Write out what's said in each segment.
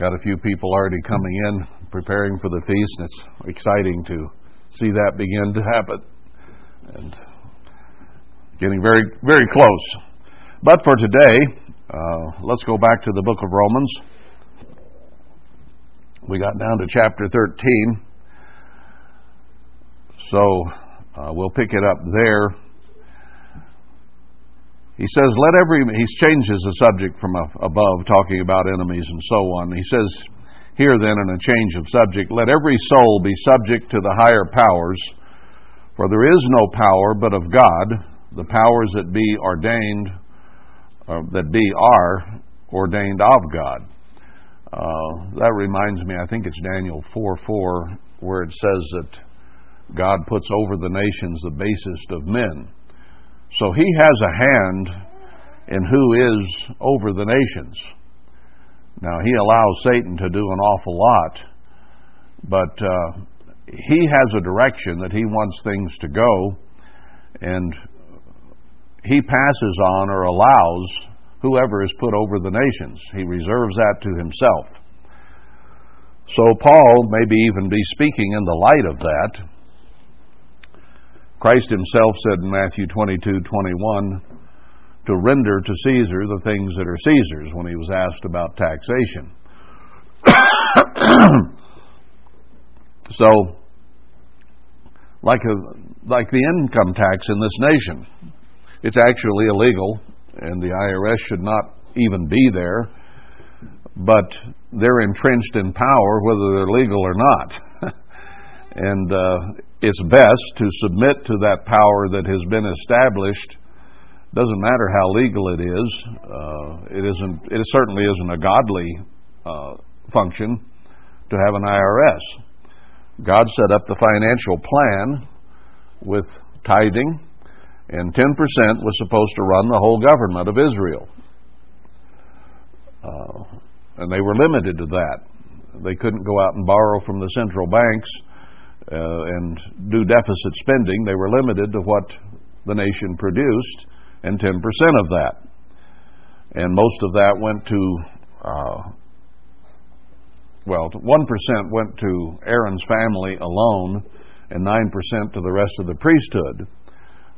Got a few people already coming in, preparing for the feast, it's exciting to see that begin to happen. And getting very, very close. But for today, uh, let's go back to the book of Romans. We got down to chapter 13. So uh, we'll pick it up there. He says, let every, he changes the subject from above, talking about enemies and so on. He says, here then, in a change of subject, let every soul be subject to the higher powers, for there is no power but of God, the powers that be ordained, uh, that be are ordained of God. Uh, that reminds me, I think it's Daniel 4 4, where it says that God puts over the nations the basest of men. So he has a hand in who is over the nations. Now, he allows Satan to do an awful lot, but uh, he has a direction that he wants things to go, and he passes on or allows whoever is put over the nations. He reserves that to himself. So, Paul maybe even be speaking in the light of that Christ himself said in Matthew 22 21 to render to Caesar the things that are Caesar's when he was asked about taxation. so, like, a, like the income tax in this nation, it's actually illegal, and the IRS should not even be there, but they're entrenched in power whether they're legal or not. and uh, it's best to submit to that power that has been established. Doesn't matter how legal it is. Uh, it isn't. It certainly isn't a godly uh, function to have an IRS. God set up the financial plan with tithing, and 10% was supposed to run the whole government of Israel. Uh, and they were limited to that. They couldn't go out and borrow from the central banks and do deficit spending. They were limited to what the nation produced and 10% of that. And most of that went to, uh, well, 1% went to Aaron's family alone and 9% to the rest of the priesthood.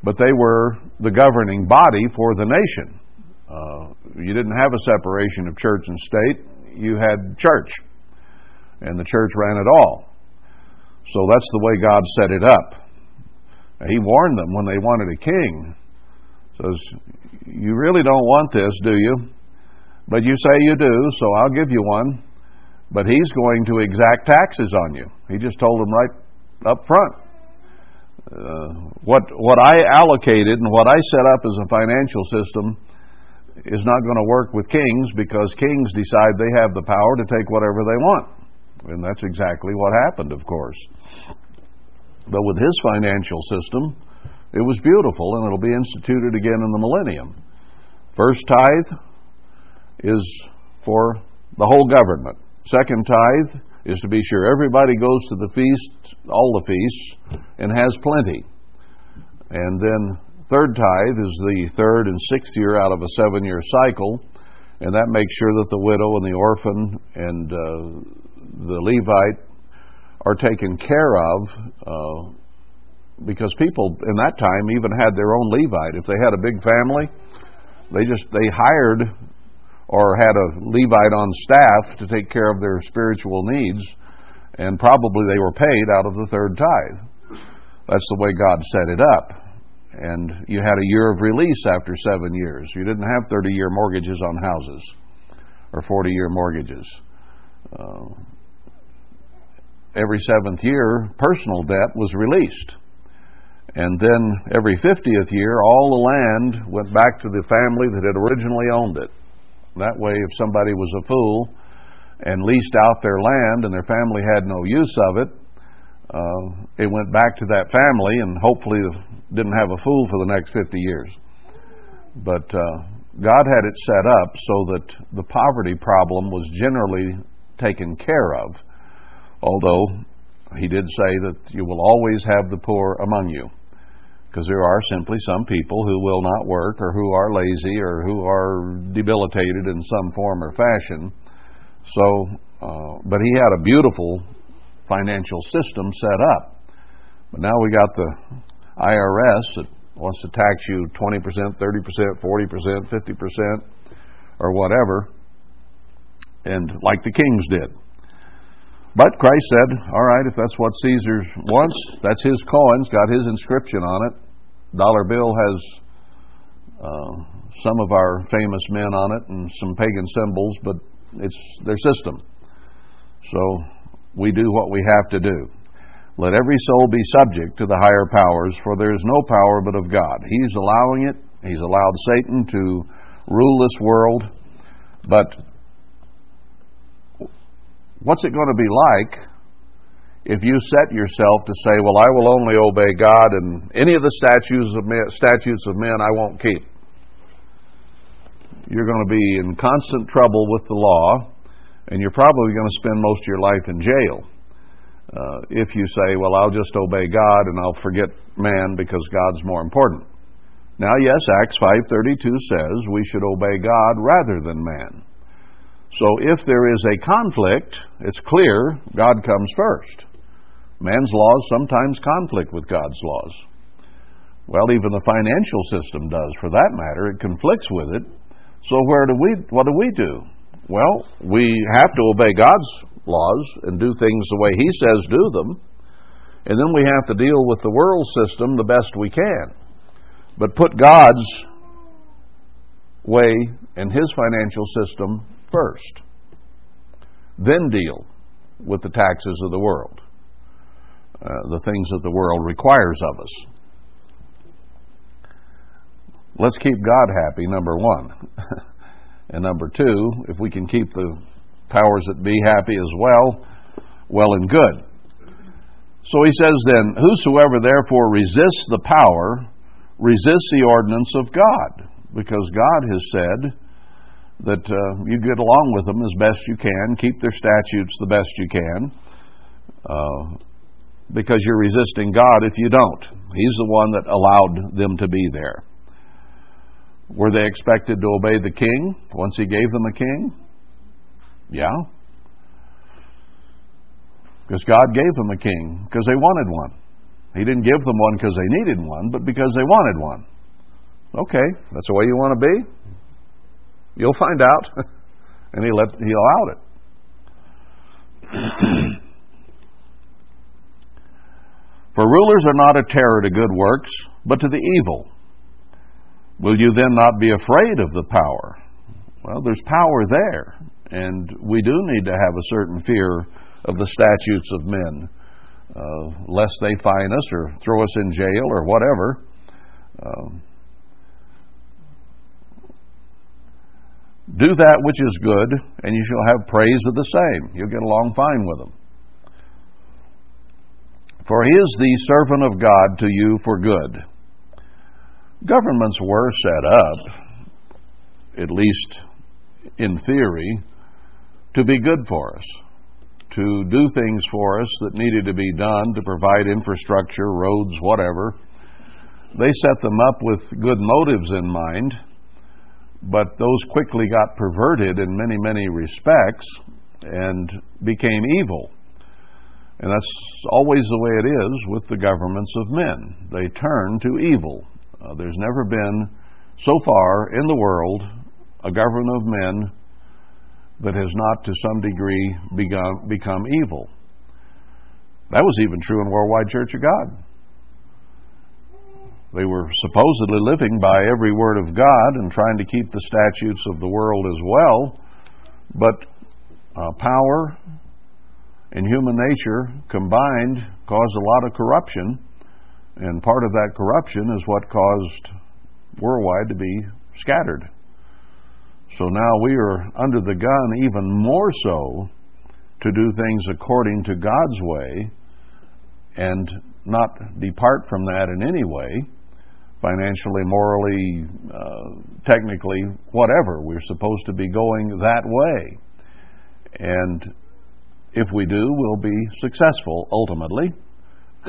But they were the governing body for the nation. Uh, you didn't have a separation of church and state, you had church. And the church ran it all. So that's the way God set it up. He warned them when they wanted a king. Says, You really don't want this, do you? But you say you do, so I'll give you one. But he's going to exact taxes on you. He just told them right up front. Uh, what what I allocated and what I set up as a financial system is not going to work with kings because kings decide they have the power to take whatever they want. And that's exactly what happened, of course. But with his financial system, it was beautiful, and it'll be instituted again in the millennium. First tithe is for the whole government. Second tithe is to be sure everybody goes to the feast, all the feasts, and has plenty. And then third tithe is the third and sixth year out of a seven year cycle, and that makes sure that the widow and the orphan and uh, the Levite are taken care of uh, because people in that time even had their own Levite. If they had a big family, they just they hired or had a Levite on staff to take care of their spiritual needs, and probably they were paid out of the third tithe. That's the way God set it up. And you had a year of release after seven years. You didn't have 30 year mortgages on houses or 40 year mortgages. Uh, every seventh year, personal debt was released. And then every 50th year, all the land went back to the family that had originally owned it. That way, if somebody was a fool and leased out their land and their family had no use of it, uh, it went back to that family and hopefully didn't have a fool for the next 50 years. But uh, God had it set up so that the poverty problem was generally taken care of although he did say that you will always have the poor among you. Because there are simply some people who will not work or who are lazy or who are debilitated in some form or fashion. So Uh, but he had a beautiful financial system set up. But now we got the IRS that wants to tax you 20%, 30%, 40%, 50%, or whatever, and like the kings did. But Christ said, all right, if that's what Caesar wants, that's his coins, got his inscription on it. Dollar bill has uh, some of our famous men on it and some pagan symbols, but it's their system. So we do what we have to do. Let every soul be subject to the higher powers, for there is no power but of God. He's allowing it. He's allowed Satan to rule this world. But what's it going to be like if you set yourself to say, "Well, I will only obey God, and any of the statutes of men, statutes of men I won't keep"? You're going to be in constant trouble with the law, and you're probably going to spend most of your life in jail. Uh, if you say, "Well, I'll just obey God and I'll forget man because God's more important." Now, yes, Acts 5:32 says we should obey God rather than man. So if there is a conflict, it's clear God comes first. Man's laws sometimes conflict with God's laws. Well, even the financial system does, for that matter. It conflicts with it. So where do we? What do we do? Well, we have to obey God's laws and do things the way He says do them, and then we have to deal with the world system the best we can. But put God's way and His financial system first. Then deal with the taxes of the world, uh, the things that the world requires of us. Let's keep God happy, number one. and number two, if we can keep the powers that be happy as well, well and good. So he says then, Whosoever therefore resists the power, resists the ordinance of God, because God has said, that uh, you get along with them as best you can, keep their statutes the best you can, uh, because you're resisting God if you don't. He's the one that allowed them to be there. Were they expected to obey the king once he gave them a king? Yeah. Because God gave them a king because they wanted one. He didn't give them one because they needed one, but because they wanted one. Okay, that's the way you want to be? You'll find out. and he let he allowed it. For rulers are not a terror to good works, but to the evil. Will you then not be afraid of the power? Well, there's power there, and we do need to have a certain fear of the statutes of men, uh, lest they fine us or throw us in jail or whatever. Um, Do that which is good, and you shall have praise of the same. You'll get along fine with them. For he is the servant of God to you for good. Governments were set up, at least in theory, to be good for us, to do things for us that needed to be done, to provide infrastructure, roads, whatever. They set them up with good motives in mind but those quickly got perverted in many, many respects and became evil. And that's always the way it is with the governments of men. They turn to evil. Uh, there's never been, so far in the world, a government of men that has not to some degree begun, become evil. That was even true in Worldwide Church of God. They were supposedly living by every word of God and trying to keep the statutes of the world as well, but uh, power and human nature combined caused a lot of corruption, and part of that corruption is what caused worldwide to be scattered. So now we are under the gun even more so to do things according to God's way and not depart from that in any way financially, morally, uh, technically, whatever. We're supposed to be going that way. And if we do, we'll be successful ultimately.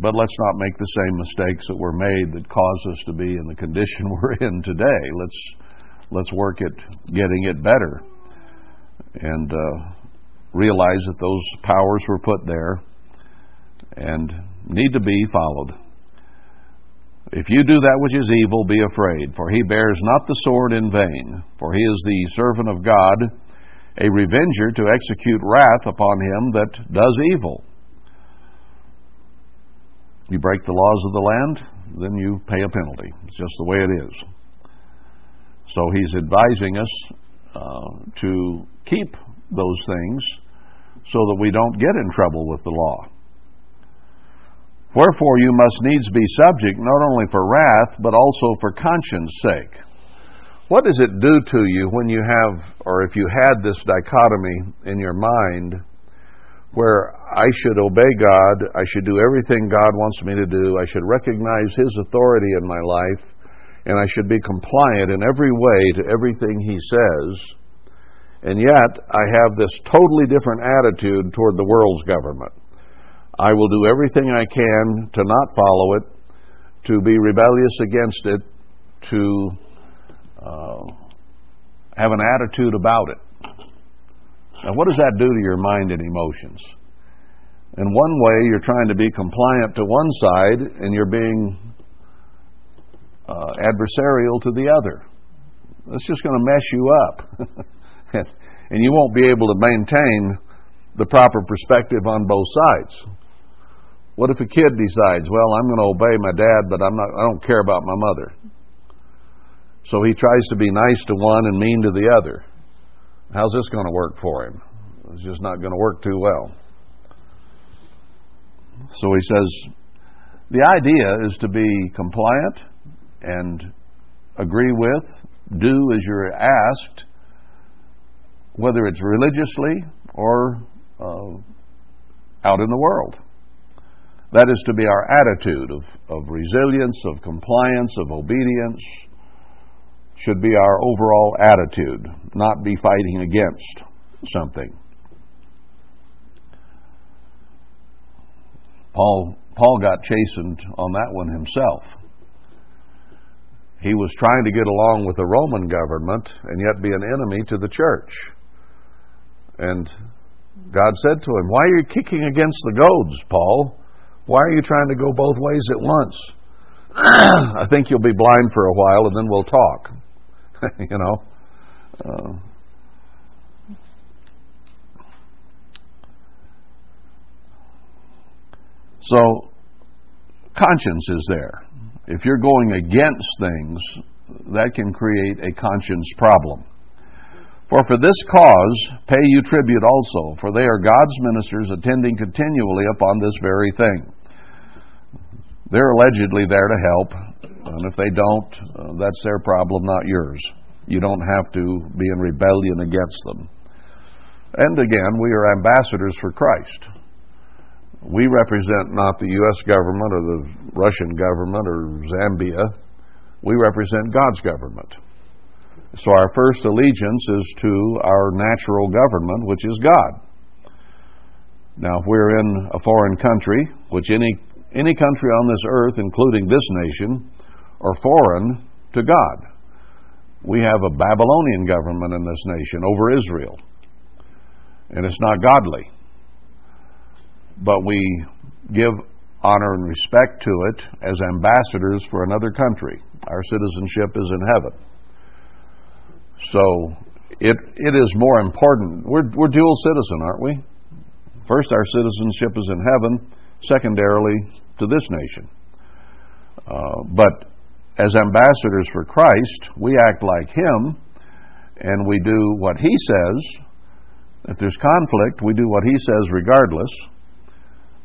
but let's not make the same mistakes that were made that cause us to be in the condition we're in today. Let's let's work at getting it better and uh, realize that those powers were put there and need to be followed. If you do that which is evil, be afraid, for he bears not the sword in vain, for he is the servant of God, a revenger to execute wrath upon him that does evil. You break the laws of the land, then you pay a penalty. It's just the way it is. So he's advising us uh, to keep those things so that we don't get in trouble with the law. Wherefore you must needs be subject not only for wrath, but also for conscience sake. What does it do to you when you have, or if you had this dichotomy in your mind, where I should obey God, I should do everything God wants me to do, I should recognize His authority in my life, and I should be compliant in every way to everything He says, and yet I have this totally different attitude toward the world's government. I will do everything I can to not follow it, to be rebellious against it, to uh, have an attitude about it. Now, what does that do to your mind and emotions? In one way, you're trying to be compliant to one side, and you're being uh, adversarial to the other. That's just going to mess you up. and you won't be able to maintain the proper perspective on both sides. What if a kid decides, well, I'm going to obey my dad, but I'm not, I don't care about my mother? So he tries to be nice to one and mean to the other. How's this going to work for him? It's just not going to work too well. So he says, the idea is to be compliant and agree with, do as you're asked, whether it's religiously or uh, out in the world. That is to be our attitude of, of resilience, of compliance, of obedience, should be our overall attitude, not be fighting against something. Paul, Paul got chastened on that one himself. He was trying to get along with the Roman government and yet be an enemy to the church. And God said to him, Why are you kicking against the goads, Paul? Why are you trying to go both ways at once? I think you'll be blind for a while and then we'll talk. you know? Uh, so, conscience is there. If you're going against things, that can create a conscience problem. For for this cause pay you tribute also, for they are God's ministers attending continually upon this very thing. They're allegedly there to help, and if they don't, uh, that's their problem, not yours. You don't have to be in rebellion against them. And again, we are ambassadors for Christ. We represent not the U.S. government or the Russian government or Zambia. We represent God's government. So our first allegiance is to our natural government, which is God. Now, if we're in a foreign country, which any any country on this earth, including this nation, are foreign to God. We have a Babylonian government in this nation over Israel, and it's not godly. But we give honor and respect to it as ambassadors for another country. Our citizenship is in heaven. So it, it is more important. We're, we're dual citizen, aren't we? First, our citizenship is in heaven. Secondarily, to this nation. Uh, but as ambassadors for Christ, we act like Him and we do what He says. If there's conflict, we do what He says regardless.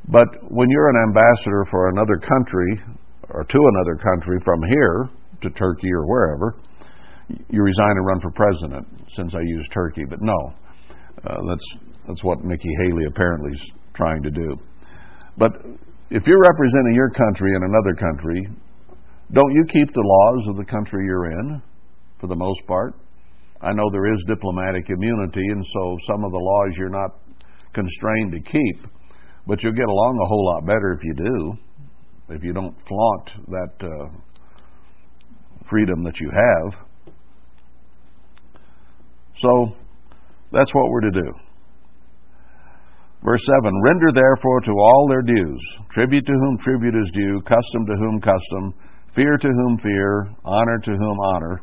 But when you're an ambassador for another country or to another country from here to Turkey or wherever, you resign and run for president. Since I use Turkey, but no, uh, that's that's what Nikki Haley apparently is trying to do. But if you're representing your country in another country, don't you keep the laws of the country you're in for the most part? I know there is diplomatic immunity, and so some of the laws you're not constrained to keep, but you'll get along a whole lot better if you do, if you don't flaunt that uh, freedom that you have. So that's what we're to do. Verse 7 Render therefore to all their dues, tribute to whom tribute is due, custom to whom custom, fear to whom fear, honor to whom honor.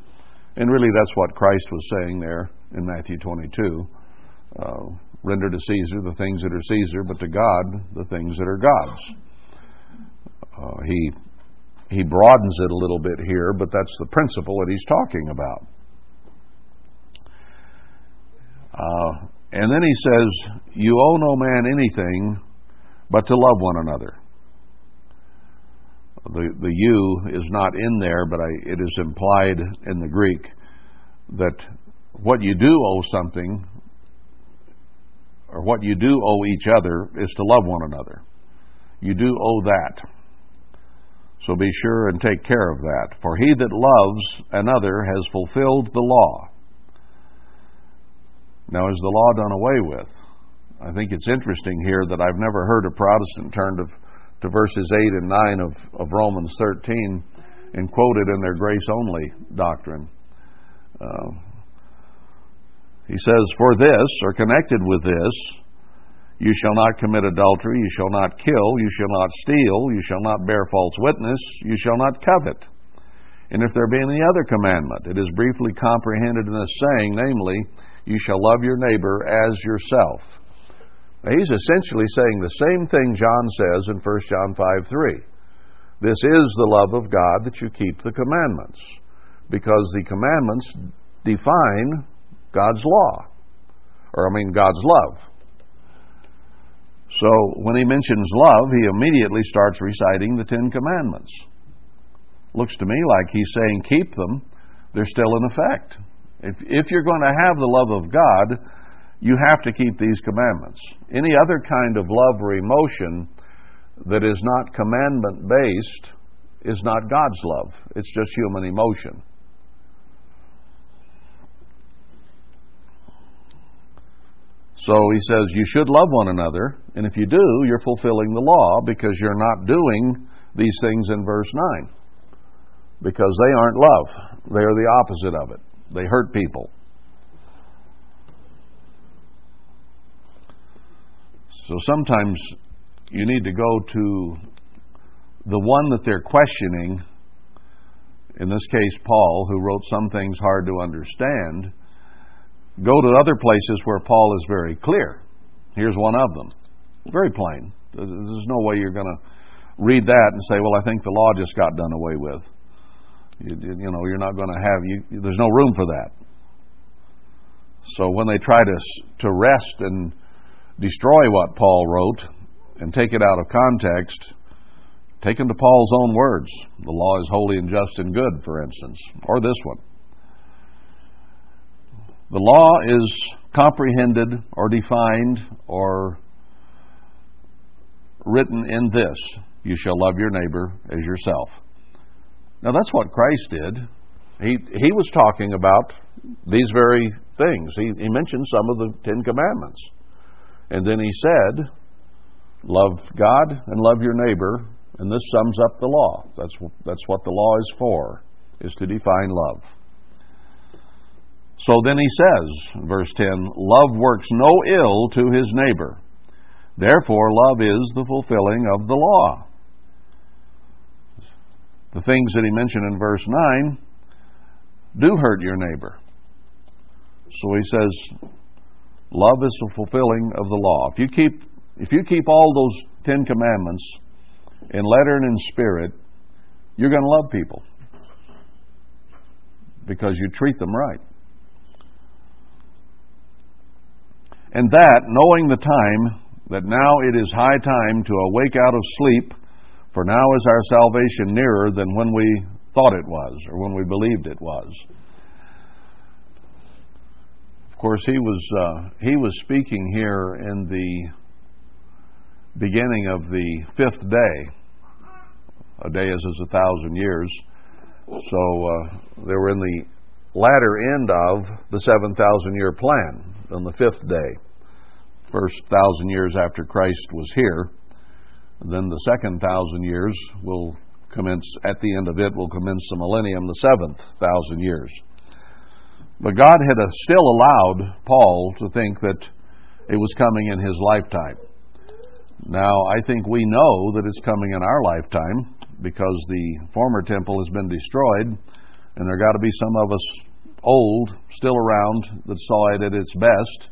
And really, that's what Christ was saying there in Matthew 22. Uh, render to Caesar the things that are Caesar, but to God the things that are God's. Uh, he he broadens it a little bit here, but that's the principle that he's talking about. Uh, and then he says, You owe no man anything but to love one another. The, the you is not in there, but I, it is implied in the Greek that what you do owe something, or what you do owe each other, is to love one another. You do owe that. So be sure and take care of that. For he that loves another has fulfilled the law. Now, is the law done away with? I think it's interesting here that I've never heard a Protestant turn to, to verses 8 and 9 of, of Romans 13 and quote it in their grace only doctrine. Uh, he says, For this, or connected with this, you shall not commit adultery, you shall not kill, you shall not steal, you shall not bear false witness, you shall not covet. And if there be any other commandment, it is briefly comprehended in this saying, namely, you shall love your neighbor as yourself. Now, he's essentially saying the same thing John says in 1 John 5 3. This is the love of God that you keep the commandments, because the commandments define God's law, or I mean, God's love. So when he mentions love, he immediately starts reciting the Ten Commandments. Looks to me like he's saying keep them, they're still in effect. If, if you're going to have the love of God, you have to keep these commandments. Any other kind of love or emotion that is not commandment based is not God's love, it's just human emotion. So he says, You should love one another, and if you do, you're fulfilling the law because you're not doing these things in verse 9. Because they aren't love, they are the opposite of it. They hurt people. So sometimes you need to go to the one that they're questioning, in this case, Paul, who wrote some things hard to understand Go to other places where Paul is very clear. Here's one of them. Very plain. There's no way you're going to read that and say, well, I think the law just got done away with. You, you know, you're not going to have, you, there's no room for that. So when they try to, to wrest and destroy what Paul wrote and take it out of context, take them to Paul's own words. The law is holy and just and good, for instance, or this one. The law is comprehended or defined or written in this you shall love your neighbor as yourself. Now that's what Christ did. He, he was talking about these very things. He, he mentioned some of the Ten Commandments. And then he said, Love God and love your neighbor, and this sums up the law. That's, that's what the law is for, is to define love. So then he says, verse 10, Love works no ill to his neighbor. Therefore, love is the fulfilling of the law. The things that he mentioned in verse 9 do hurt your neighbor. So he says, Love is the fulfilling of the law. If you keep, if you keep all those Ten Commandments in letter and in spirit, you're going to love people because you treat them right. And that, knowing the time, that now it is high time to awake out of sleep, for now is our salvation nearer than when we thought it was, or when we believed it was. Of course, he was, uh, he was speaking here in the beginning of the fifth day. A day is as a thousand years. So uh, they were in the latter end of the 7,000 year plan on the fifth day, first thousand years after Christ was here. Then the second thousand years will commence, at the end of it, will commence the millennium, the seventh thousand years. But God had uh, still allowed Paul to think that it was coming in his lifetime. Now, I think we know that it's coming in our lifetime because the former temple has been destroyed, and there got to be some of us old still around that saw it at its best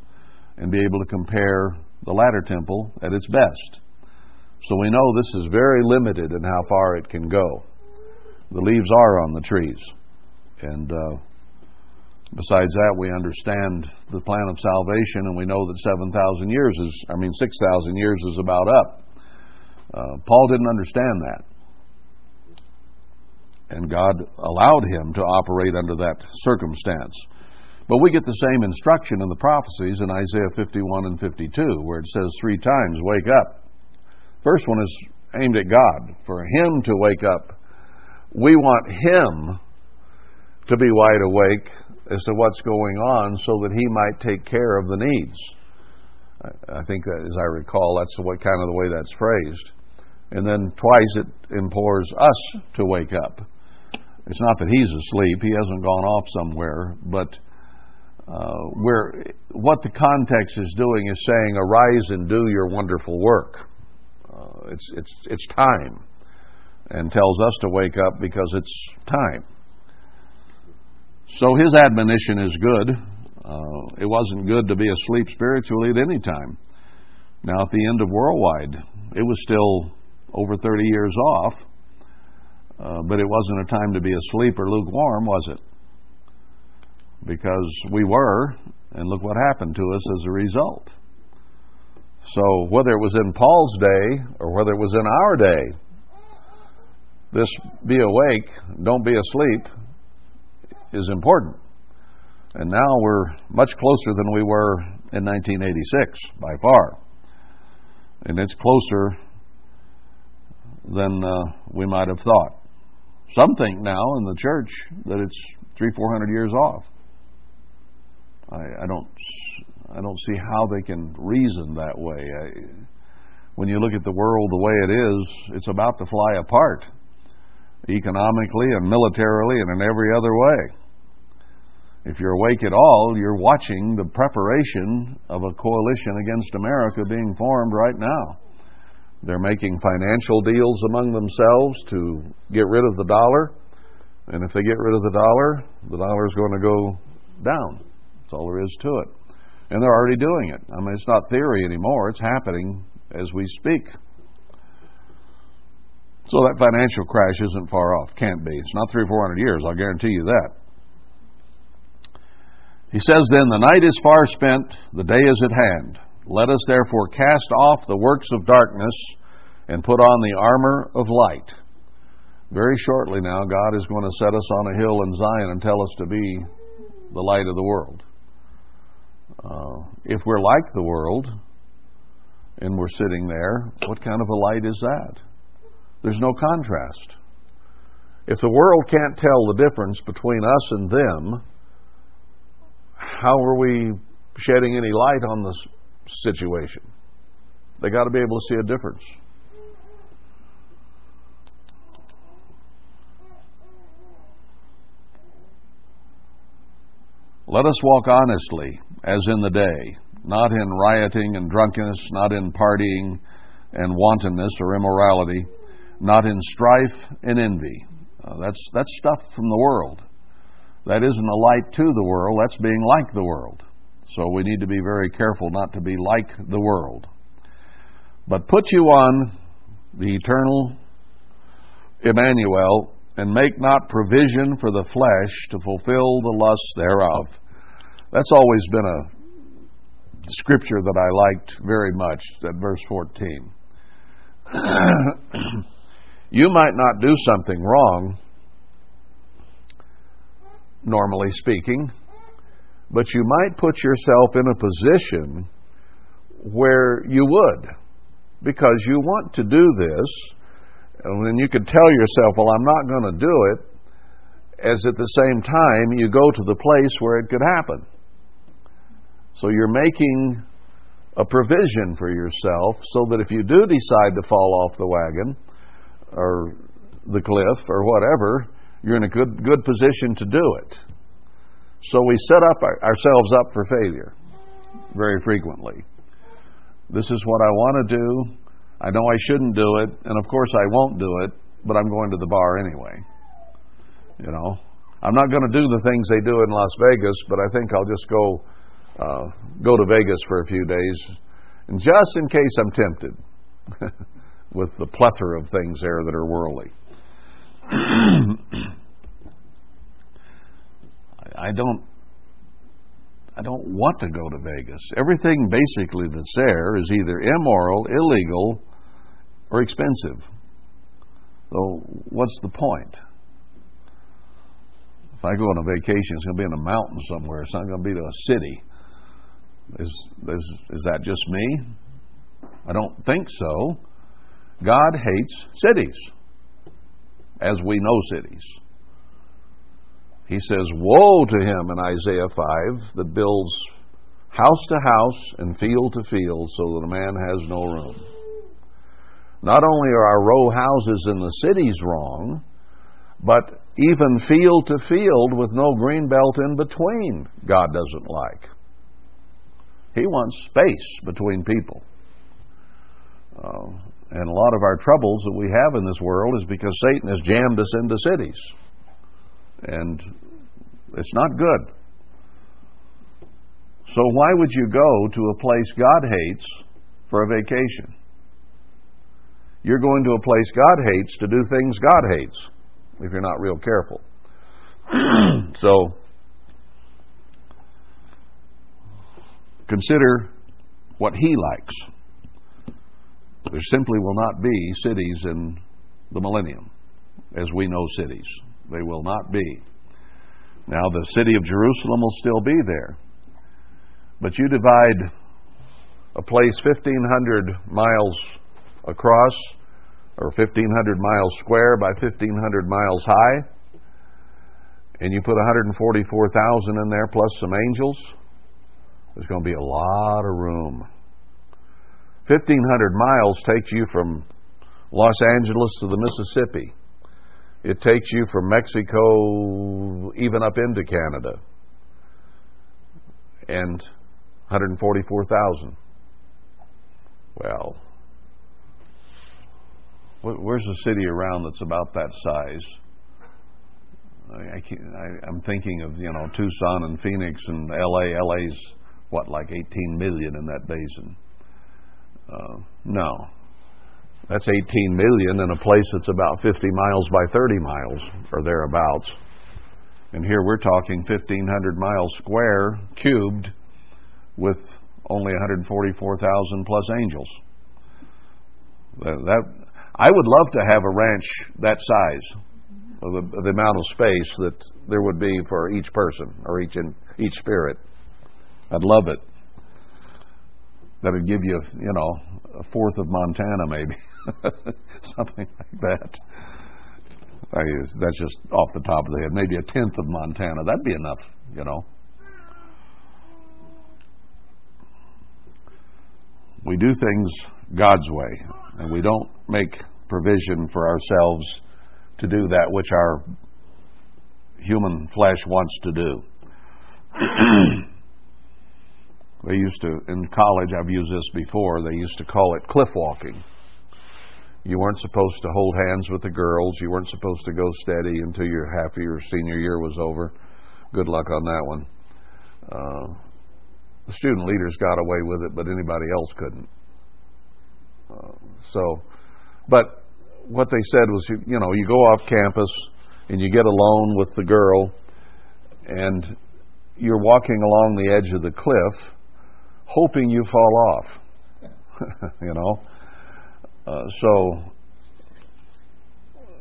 and be able to compare the latter temple at its best. So we know this is very limited in how far it can go. The leaves are on the trees. And uh, besides that, we understand the plan of salvation, and we know that 7,000 years is, I mean, 6,000 years is about up. Uh, Paul didn't understand that. And God allowed him to operate under that circumstance. But we get the same instruction in the prophecies in Isaiah 51 and 52, where it says three times, Wake up. First one is aimed at God, for Him to wake up. We want Him to be wide awake as to what's going on so that He might take care of the needs. I think as I recall, that's what kind of the way that's phrased. And then twice it implores us to wake up. It's not that he's asleep; he hasn't gone off somewhere, but uh, where what the context is doing is saying, "Arise and do your wonderful work." Uh, it's it's it's time, and tells us to wake up because it's time. So his admonition is good. Uh, it wasn't good to be asleep spiritually at any time. Now, at the end of worldwide, it was still over 30 years off, uh, but it wasn't a time to be asleep or lukewarm, was it? because we were, and look what happened to us as a result. So, whether it was in Paul's day or whether it was in our day, this be awake, don't be asleep is important. And now we're much closer than we were in 1986 by far. And it's closer than uh, we might have thought. Some think now in the church that it's three, four hundred years off. I, I don't I don't see how they can reason that way. I, when you look at the world the way it is, it's about to fly apart, economically and militarily and in every other way. If you're awake at all, you're watching the preparation of a coalition against America being formed right now. They're making financial deals among themselves to get rid of the dollar. And if they get rid of the dollar, the dollar is going to go down. That's all there is to it. And they're already doing it. I mean, it's not theory anymore, it's happening as we speak. So that financial crash isn't far off. Can't be. It's not three or four hundred years, I'll guarantee you that. He says then, The night is far spent, the day is at hand. Let us therefore cast off the works of darkness and put on the armor of light. Very shortly now, God is going to set us on a hill in Zion and tell us to be the light of the world. Uh, if we're like the world and we're sitting there, what kind of a light is that? There's no contrast. If the world can't tell the difference between us and them, how are we shedding any light on this situation? They got to be able to see a difference. Let us walk honestly, as in the day, not in rioting and drunkenness, not in partying and wantonness or immorality, not in strife and envy. Uh, that's, that's stuff from the world. That isn't a light to the world, that's being like the world. So we need to be very careful not to be like the world. But put you on the eternal Emmanuel, and make not provision for the flesh to fulfill the lusts thereof. That's always been a scripture that I liked very much, that verse 14. you might not do something wrong, normally speaking, but you might put yourself in a position where you would because you want to do this and then you could tell yourself, well, I'm not going to do it, as at the same time you go to the place where it could happen. So you're making a provision for yourself so that if you do decide to fall off the wagon or the cliff or whatever, you're in a good good position to do it. So we set up our, ourselves up for failure very frequently. This is what I want to do. I know I shouldn't do it, and of course I won't do it, but I'm going to the bar anyway. You know, I'm not going to do the things they do in Las Vegas, but I think I'll just go uh, go to Vegas for a few days, and just in case I'm tempted with the plethora of things there that are worldly. I don't I don't want to go to Vegas. Everything basically that's there is either immoral, illegal, or expensive. So what's the point? If I go on a vacation, it's going to be in a mountain somewhere. It's not going to be to a city. Is, is, is that just me? I don't think so. God hates cities, as we know cities. He says, Woe to him in Isaiah 5 that builds house to house and field to field so that a man has no room. Not only are our row houses in the cities wrong, but even field to field with no green belt in between, God doesn't like. He wants space between people. Uh, and a lot of our troubles that we have in this world is because Satan has jammed us into cities. And it's not good. So, why would you go to a place God hates for a vacation? You're going to a place God hates to do things God hates if you're not real careful. so, consider what He likes. There simply will not be cities in the millennium as we know cities. They will not be. Now, the city of Jerusalem will still be there. But you divide a place 1,500 miles across, or 1,500 miles square by 1,500 miles high, and you put 144,000 in there plus some angels, there's going to be a lot of room. 1,500 miles takes you from Los Angeles to the Mississippi. It takes you from Mexico even up into Canada. And 144,000. Well, where's a city around that's about that size? I, am thinking of you know Tucson and Phoenix and L.A. L.A.'s what like 18 million in that basin. Uh, no, that's 18 million in a place that's about 50 miles by 30 miles or thereabouts. And here we're talking 1,500 miles square cubed with only 144,000 plus angels. That, I would love to have a ranch that size, the, the amount of space that there would be for each person or each in, each spirit. I'd love it. That would give you, you know, a fourth of Montana, maybe something like that. I, that's just off the top of the head. Maybe a tenth of Montana. That'd be enough, you know. We do things God's way, and we don't make provision for ourselves to do that which our human flesh wants to do. They used to, in college, I've used this before, they used to call it cliff walking. You weren't supposed to hold hands with the girls. You weren't supposed to go steady until your half your senior year was over. Good luck on that one. Uh, the student leaders got away with it, but anybody else couldn't. Uh, so, but what they said was, you, you know, you go off campus and you get alone with the girl, and you're walking along the edge of the cliff, hoping you fall off. you know? Uh, so,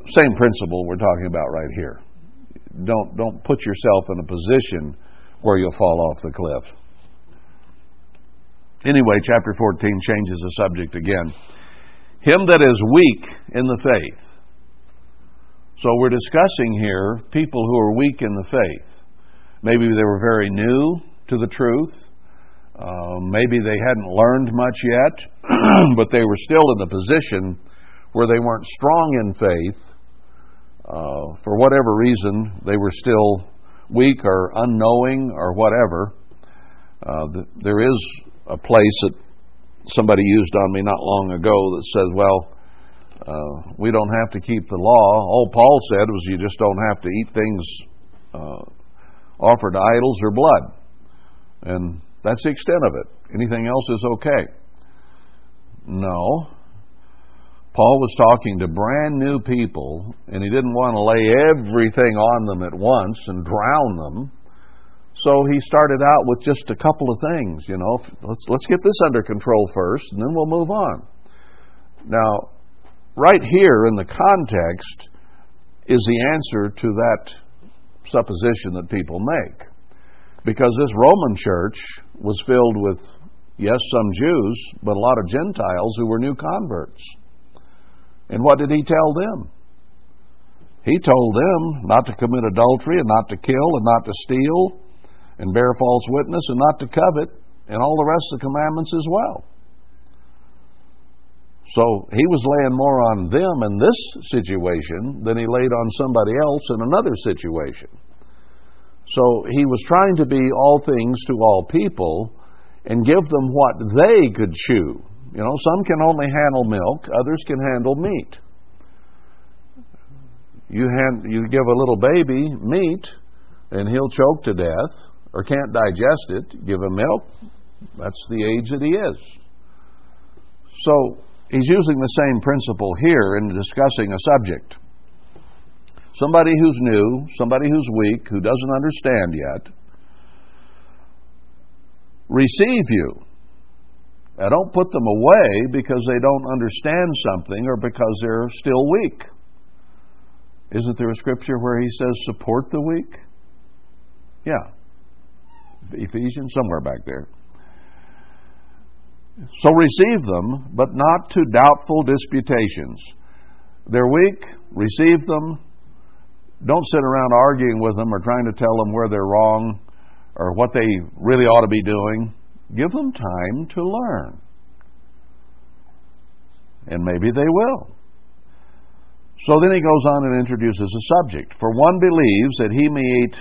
same principle we're talking about right here. Don't, don't put yourself in a position where you'll fall off the cliff. Anyway, chapter 14 changes the subject again. Him that is weak in the faith. So we're discussing here people who are weak in the faith. Maybe they were very new to the truth. Uh, maybe they hadn't learned much yet, but they were still in the position where they weren't strong in faith. Uh, for whatever reason, they were still weak or unknowing or whatever. Uh, the, there is a place that somebody used on me not long ago that says, well, uh, we don't have to keep the law. All Paul said was you just don't have to eat things uh, offered to idols or blood. And that's the extent of it. Anything else is okay. No. Paul was talking to brand new people, and he didn't want to lay everything on them at once and drown them. So he started out with just a couple of things, you know. Let's let's get this under control first, and then we'll move on. Now, right here in the context is the answer to that supposition that people make. Because this Roman church was filled with, yes, some Jews, but a lot of Gentiles who were new converts. And what did he tell them? He told them not to commit adultery and not to kill and not to steal and bear false witness and not to covet and all the rest of the commandments as well. So he was laying more on them in this situation than he laid on somebody else in another situation. So he was trying to be all things to all people and give them what they could chew. You know, some can only handle milk, others can handle meat. You, hand, you give a little baby meat, and he'll choke to death or can't digest it. Give him milk, that's the age that he is. So he's using the same principle here in discussing a subject. Somebody who's new, somebody who's weak, who doesn't understand yet, receive you. Now, don't put them away because they don't understand something or because they're still weak. Isn't there a scripture where he says, support the weak? Yeah. Ephesians, somewhere back there. So receive them, but not to doubtful disputations. They're weak, receive them. Don't sit around arguing with them or trying to tell them where they're wrong or what they really ought to be doing. Give them time to learn. And maybe they will. So then he goes on and introduces a subject. For one believes that he may eat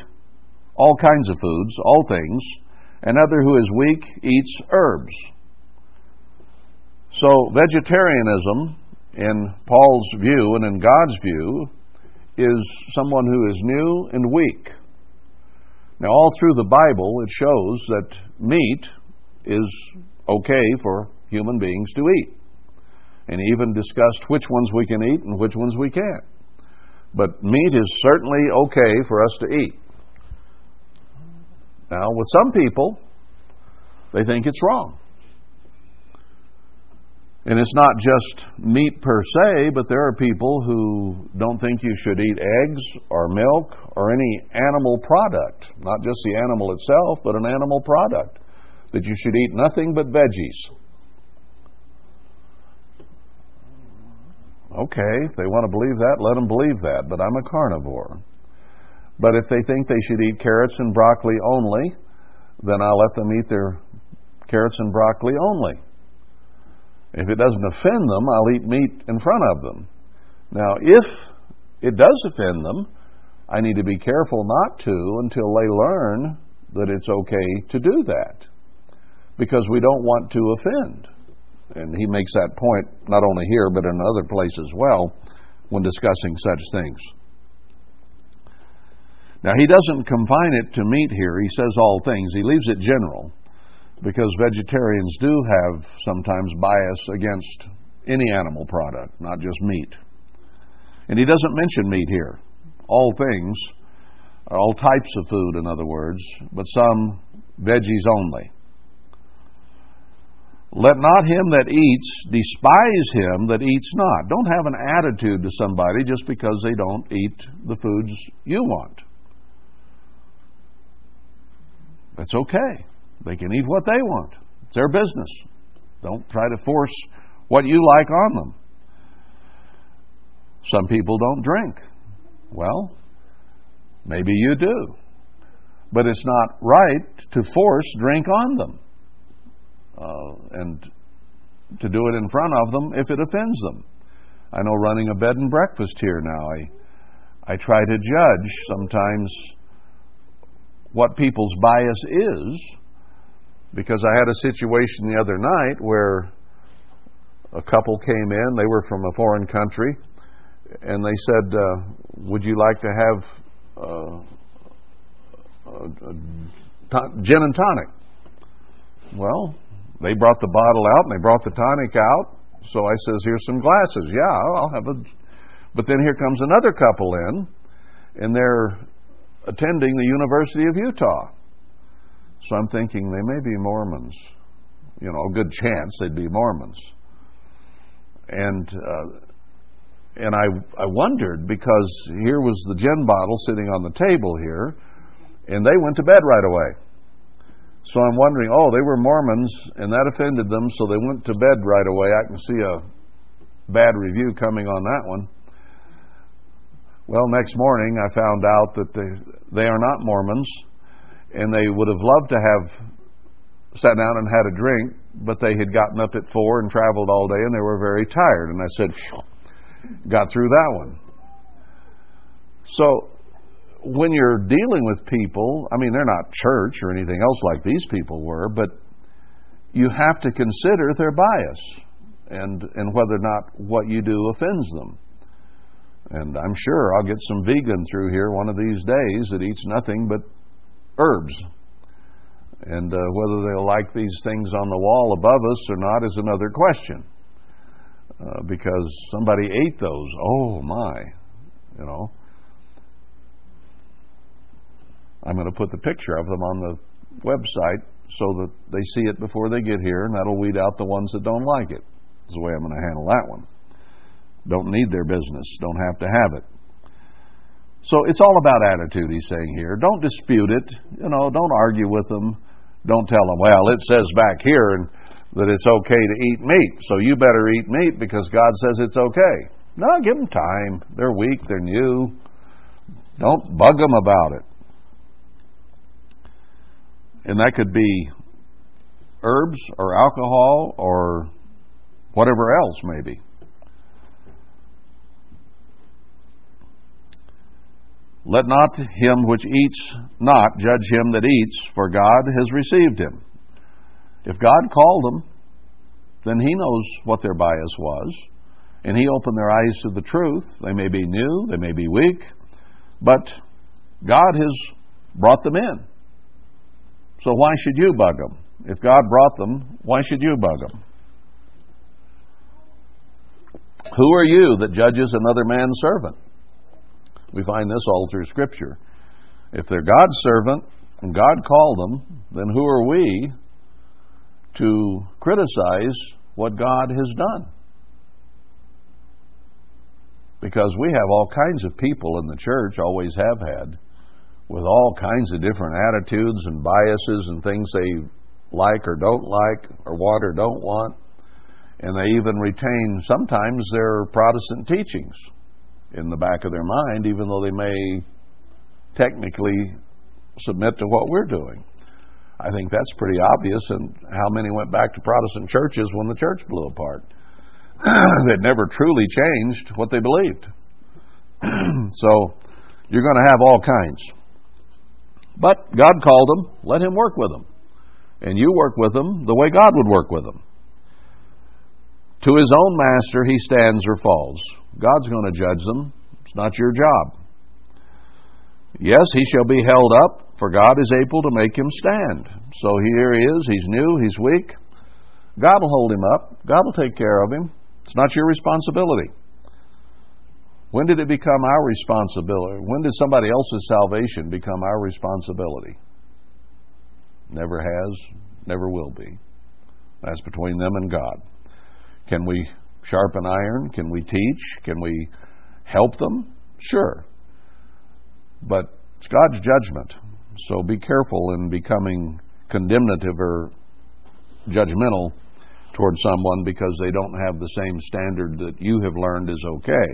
all kinds of foods, all things, another who is weak eats herbs. So, vegetarianism, in Paul's view and in God's view, is someone who is new and weak. Now, all through the Bible, it shows that meat is okay for human beings to eat. And even discussed which ones we can eat and which ones we can't. But meat is certainly okay for us to eat. Now, with some people, they think it's wrong. And it's not just meat per se, but there are people who don't think you should eat eggs or milk or any animal product, not just the animal itself, but an animal product, that you should eat nothing but veggies. Okay, if they want to believe that, let them believe that, but I'm a carnivore. But if they think they should eat carrots and broccoli only, then I'll let them eat their carrots and broccoli only. If it doesn't offend them, I'll eat meat in front of them. Now, if it does offend them, I need to be careful not to until they learn that it's okay to do that. Because we don't want to offend. And he makes that point not only here, but in other places as well when discussing such things. Now, he doesn't confine it to meat here. He says all things. He leaves it general because vegetarians do have sometimes bias against any animal product, not just meat. And he doesn't mention meat here. All things, all types of food, in other words, but some veggies only. Let not him that eats despise him that eats not. Don't have an attitude to somebody just because they don't eat the foods you want. That's okay. They can eat what they want. It's their business. Don't try to force what you like on them. Some people don't drink. Well, maybe you do. But it's not right to force drink on them uh, and to do it in front of them if it offends them. I know running a bed and breakfast here now, I, I try to judge sometimes what people's bias is because I had a situation the other night where a couple came in. They were from a foreign country, and they said, uh, "Would you like to have uh, gin and tonic?" Well, they brought the bottle out and they brought the tonic out. So I says, "Here's some glasses." Yeah, I'll have a. But then here comes another couple in, and they're attending the University of Utah. So I'm thinking they may be Mormons. You know, a good chance they'd be Mormons. And uh, and I I wondered because here was the gin bottle sitting on the table here, and they went to bed right away. So I'm wondering, oh, they were Mormons, and that offended them, so they went to bed right away. I can see a bad review coming on that one. Well, next morning I found out that they they are not Mormons and they would have loved to have sat down and had a drink, but they had gotten up at four and traveled all day, and they were very tired. And I said, got through that one. So when you're dealing with people, I mean, they're not church or anything else like these people were, but you have to consider their bias and and whether or not what you do offends them. And I'm sure I'll get some vegan through here one of these days that eats nothing but herbs. And uh, whether they'll like these things on the wall above us or not is another question. Uh, because somebody ate those. Oh my, you know. I'm going to put the picture of them on the website so that they see it before they get here, and that'll weed out the ones that don't like it. Is the way I'm going to handle that one. Don't need their business. Don't have to have it. So it's all about attitude, he's saying here. Don't dispute it. You know, don't argue with them. Don't tell them, well, it says back here that it's okay to eat meat, so you better eat meat because God says it's okay. No, give them time. They're weak, they're new. Don't bug them about it. And that could be herbs or alcohol or whatever else, maybe. Let not him which eats not judge him that eats, for God has received him. If God called them, then he knows what their bias was, and he opened their eyes to the truth. They may be new, they may be weak, but God has brought them in. So why should you bug them? If God brought them, why should you bug them? Who are you that judges another man's servant? We find this all through Scripture. If they're God's servant and God called them, then who are we to criticize what God has done? Because we have all kinds of people in the church, always have had, with all kinds of different attitudes and biases and things they like or don't like, or want or don't want. And they even retain sometimes their Protestant teachings in the back of their mind, even though they may technically submit to what we're doing. I think that's pretty obvious, and how many went back to Protestant churches when the church blew apart? that never truly changed what they believed. so you're going to have all kinds. But God called them, let Him work with them. And you work with them the way God would work with them. To His own master he stands or falls. God's going to judge them. It's not your job. Yes, he shall be held up, for God is able to make him stand. So here he is. He's new. He's weak. God will hold him up. God will take care of him. It's not your responsibility. When did it become our responsibility? When did somebody else's salvation become our responsibility? Never has, never will be. That's between them and God. Can we sharpen iron? Can we teach? Can we help them? Sure. But it's God's judgment. So be careful in becoming condemnative or judgmental toward someone because they don't have the same standard that you have learned is okay.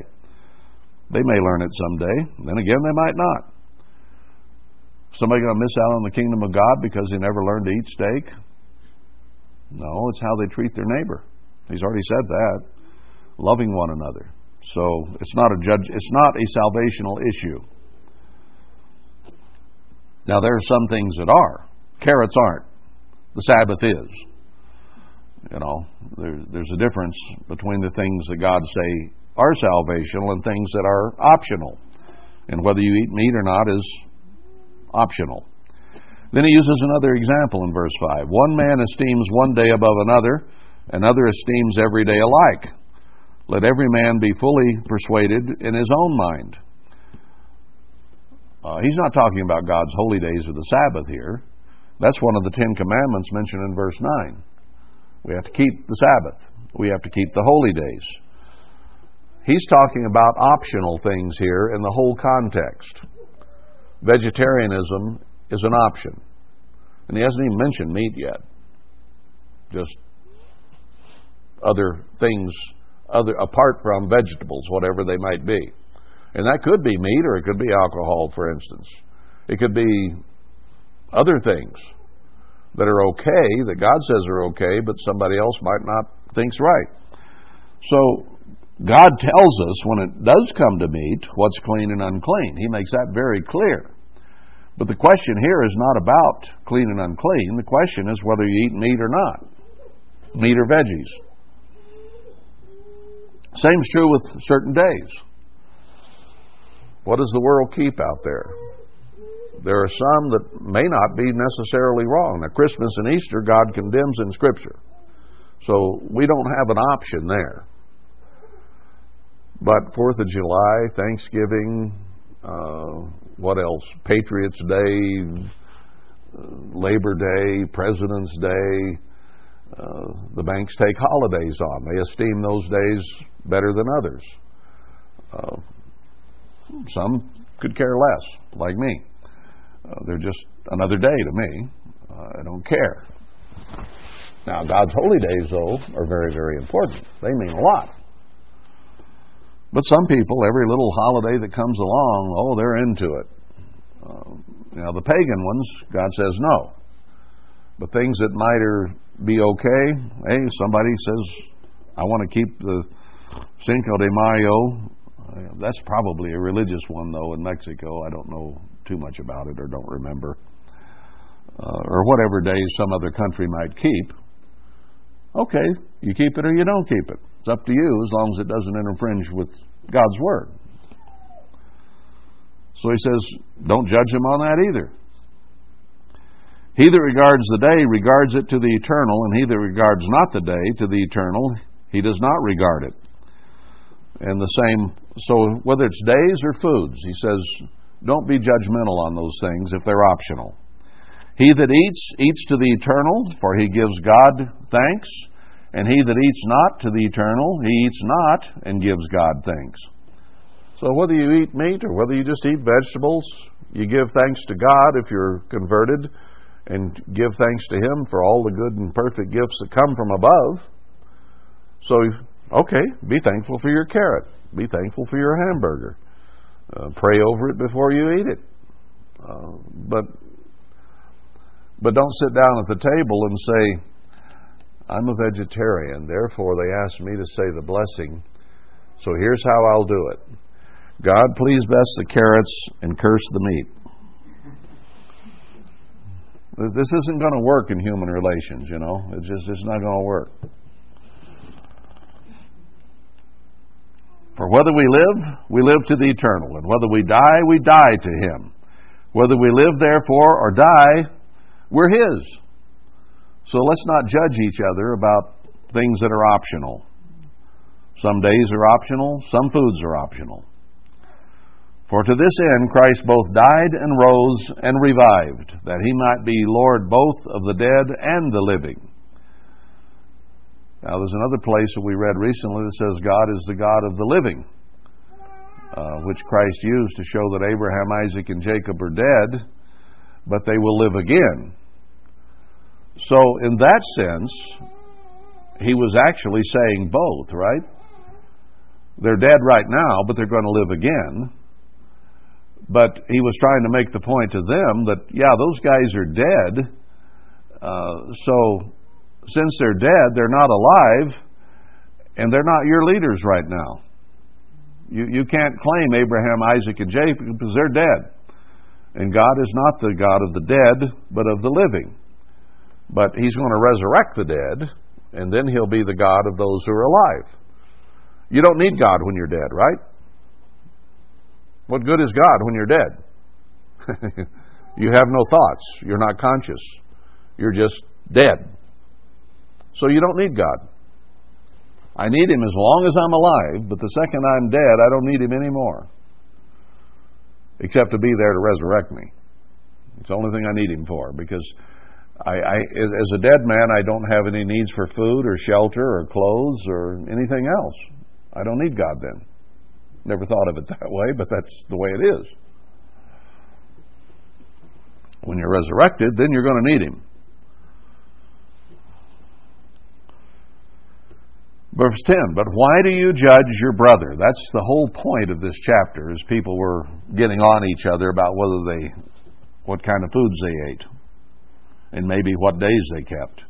They may learn it someday. Then again, they might not. Somebody going to miss out on the kingdom of God because they never learned to eat steak? No, it's how they treat their neighbor. He's already said that loving one another. So it's not a judge. It's not a salvational issue. Now, there are some things that are. Carrots aren't. The Sabbath is. You know, there, there's a difference between the things that God say are salvational and things that are optional. And whether you eat meat or not is optional. Then he uses another example in verse 5. One man esteems one day above another, another esteems every day alike. Let every man be fully persuaded in his own mind. Uh, he's not talking about God's holy days or the Sabbath here. That's one of the Ten Commandments mentioned in verse 9. We have to keep the Sabbath, we have to keep the holy days. He's talking about optional things here in the whole context. Vegetarianism is an option. And he hasn't even mentioned meat yet. Just other things other apart from vegetables, whatever they might be. And that could be meat or it could be alcohol, for instance. It could be other things that are okay, that God says are okay, but somebody else might not think's right. So God tells us when it does come to meat what's clean and unclean. He makes that very clear. But the question here is not about clean and unclean. The question is whether you eat meat or not, meat or veggies. Same's true with certain days. What does the world keep out there? There are some that may not be necessarily wrong. Now, Christmas and Easter, God condemns in Scripture. So we don't have an option there. But Fourth of July, Thanksgiving, uh, what else? Patriots Day, Labor Day, President's Day. Uh, the banks take holidays on. They esteem those days better than others. Uh, some could care less, like me. Uh, they're just another day to me. Uh, I don't care. Now, God's holy days, though, are very, very important. They mean a lot. But some people, every little holiday that comes along, oh, they're into it. Uh, know, the pagan ones, God says no. But things that might be okay, hey, somebody says, I want to keep the Cinco de Mayo. That's probably a religious one, though, in Mexico. I don't know too much about it or don't remember. Uh, or whatever days some other country might keep. Okay, you keep it or you don't keep it. It's up to you as long as it doesn't infringe with God's Word. So he says, don't judge him on that either. He that regards the day regards it to the eternal, and he that regards not the day to the eternal, he does not regard it. And the same, so whether it's days or foods, he says, don't be judgmental on those things if they're optional. He that eats, eats to the eternal, for he gives God thanks. And he that eats not to the eternal, he eats not and gives God thanks. So whether you eat meat or whether you just eat vegetables, you give thanks to God if you're converted and give thanks to Him for all the good and perfect gifts that come from above. So, okay, be thankful for your carrot. Be thankful for your hamburger. Uh, pray over it before you eat it. Uh, but but don't sit down at the table and say, I'm a vegetarian, therefore they asked me to say the blessing. So here's how I'll do it. God, please bless the carrots and curse the meat. This isn't going to work in human relations, you know. It's just it's not going to work. For whether we live, we live to the eternal, and whether we die, we die to Him. Whether we live, therefore, or die, we're His. So let's not judge each other about things that are optional. Some days are optional, some foods are optional. For to this end Christ both died and rose and revived, that he might be Lord both of the dead and the living. Now, there's another place that we read recently that says God is the God of the living, uh, which Christ used to show that Abraham, Isaac, and Jacob are dead, but they will live again. So, in that sense, he was actually saying both, right? They're dead right now, but they're going to live again. But he was trying to make the point to them that, yeah, those guys are dead. Uh, so since they're dead, they're not alive, and they're not your leaders right now. You, you can't claim Abraham, Isaac, and Jacob because they're dead. And God is not the God of the dead, but of the living. But He's going to resurrect the dead, and then He'll be the God of those who are alive. You don't need God when you're dead, right? What good is God when you're dead? you have no thoughts. You're not conscious. You're just dead. So you don't need God. I need Him as long as I'm alive, but the second I'm dead, I don't need Him anymore. Except to be there to resurrect me. It's the only thing I need Him for because I, I, as a dead man, I don't have any needs for food or shelter or clothes or anything else. I don't need God then. Never thought of it that way, but that's the way it is. When you're resurrected, then you're going to need Him. Verse 10, but why do you judge your brother? That's the whole point of this chapter, is people were getting on each other about whether they, what kind of foods they ate, and maybe what days they kept.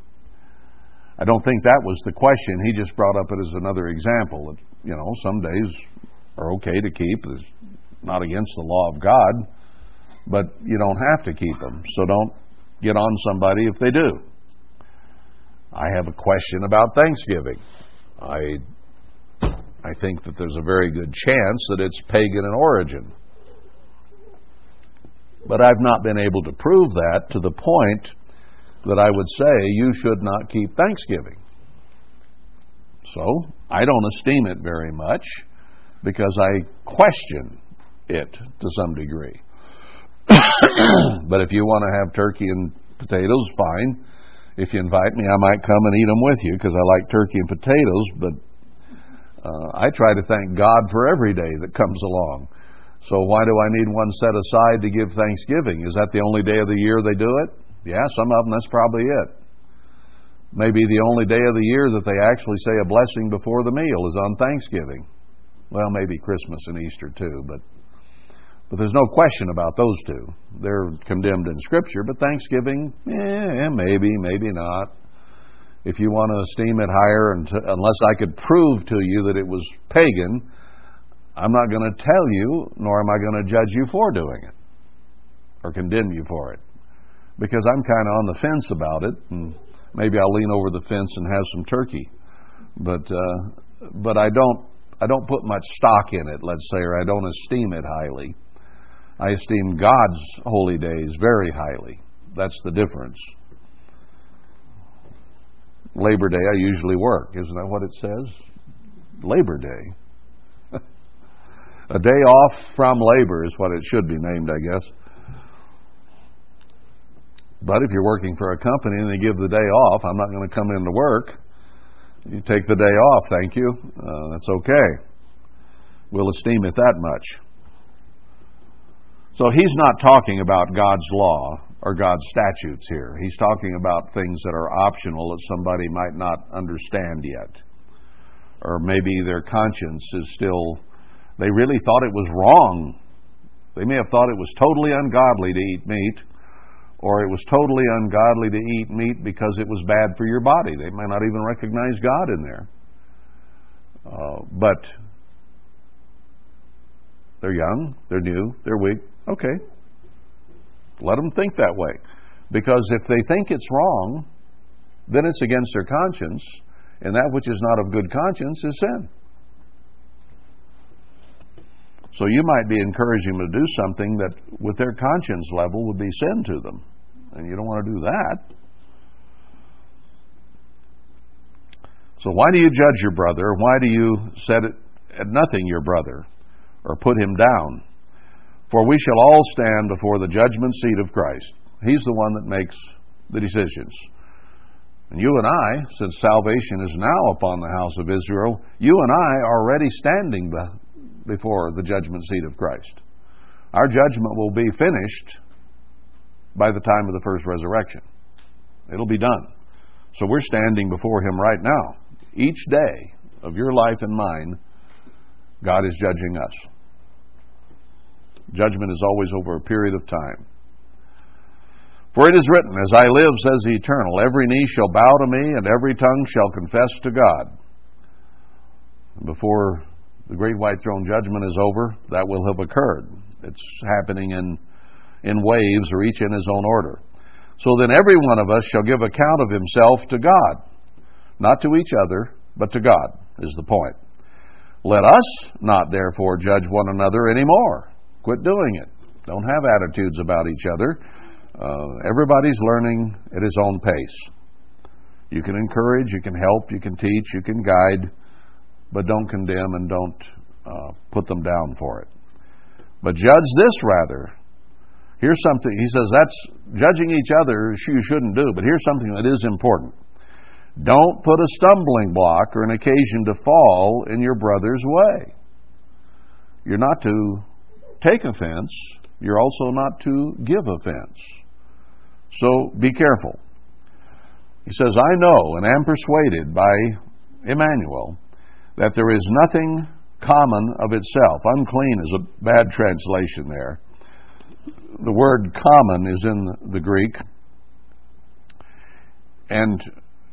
I don't think that was the question. He just brought up it as another example. That, You know, some days are okay to keep, it's not against the law of God, but you don't have to keep them. So don't get on somebody if they do. I have a question about Thanksgiving. I I think that there's a very good chance that it's pagan in origin. But I've not been able to prove that to the point that I would say you should not keep Thanksgiving. So I don't esteem it very much because I question it to some degree. but if you want to have turkey and potatoes, fine if you invite me, I might come and eat them with you because I like turkey and potatoes. But uh, I try to thank God for every day that comes along. So why do I need one set aside to give Thanksgiving? Is that the only day of the year they do it? Yeah, some of them, that's probably it. Maybe the only day of the year that they actually say a blessing before the meal is on Thanksgiving. Well, maybe Christmas and Easter too, but but there's no question about those two. They're condemned in Scripture, but Thanksgiving, eh, maybe, maybe not. If you want to esteem it higher, and unless I could prove to you that it was pagan, I'm not going to tell you, nor am I going to judge you for doing it or condemn you for it. Because I'm kind of on the fence about it, and maybe I'll lean over the fence and have some turkey. But uh, but I don't I don't put much stock in it, let's say, or I don't esteem it highly. I esteem God's holy days very highly. That's the difference. Labor Day, I usually work. Isn't that what it says? Labor Day. A day off from labor is what it should be named, I guess. But if you're working for a company and they give the day off, I'm not going to come into work. You take the day off, thank you. Uh, that's okay. We'll esteem it that much. So he's not talking about God's law or God's statutes here. He's talking about things that are optional that somebody might not understand yet. Or maybe their conscience is still, they really thought it was wrong. They may have thought it was totally ungodly to eat meat, or it was totally ungodly to eat meat because it was bad for your body. They may not even recognize God in there. Uh, but they're young, they're new, they're weak. Okay. Let them think that way. Because if they think it's wrong, then it's against their conscience, and that which is not of good conscience is sin. So you might be encouraging them to do something that, with their conscience level, would be sin to them. And you don't want to do that. So why do you judge your brother? Why do you set it at nothing your brother or put him down? For we shall all stand before the judgment seat of Christ. He's the one that makes the decisions. And you and I, since salvation is now upon the house of Israel, you and I are already standing before the judgment seat of Christ. Our judgment will be finished by the time of the first resurrection. It'll be done. So we're standing before Him right now. Each day of your life and mine, God is judging us. Judgment is always over a period of time. For it is written, As I live, says the Eternal, every knee shall bow to me, and every tongue shall confess to God. Before the great white throne judgment is over, that will have occurred. It's happening in, in waves or each in his own order. So then every one of us shall give account of himself to God, not to each other, but to God, is the point. Let us not therefore judge one another anymore. Quit doing it. Don't have attitudes about each other. Uh, everybody's learning at his own pace. You can encourage, you can help, you can teach, you can guide, but don't condemn and don't uh, put them down for it. But judge this rather. Here's something, he says, that's judging each other you shouldn't do, but here's something that is important. Don't put a stumbling block or an occasion to fall in your brother's way. You're not to take offense, you're also not to give offense. So be careful. He says, I know and am persuaded by Emmanuel that there is nothing common of itself. Unclean is a bad translation there. The word common is in the Greek. And